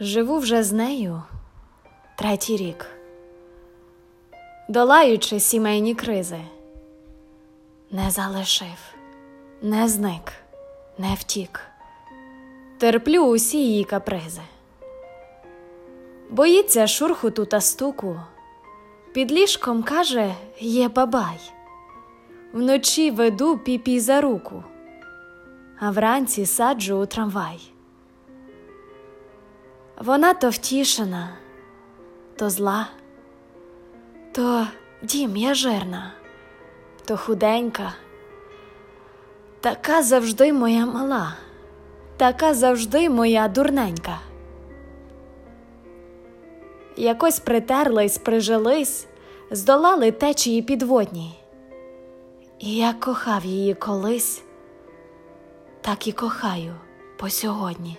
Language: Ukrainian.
Живу вже з нею третій рік, долаючи сімейні кризи, не залишив, не зник, не втік, терплю усі її капризи. Боїться шурхуту та стуку, під ліжком каже є бабай. Вночі веду піпі за руку, а вранці саджу у трамвай. Вона то втішена, то зла, то дім я жирна, то худенька, така завжди моя мала, така завжди моя дурненька. Якось притерлись, прижились, здолали течії підводні. І як кохав її колись, так і кохаю по сьогодні.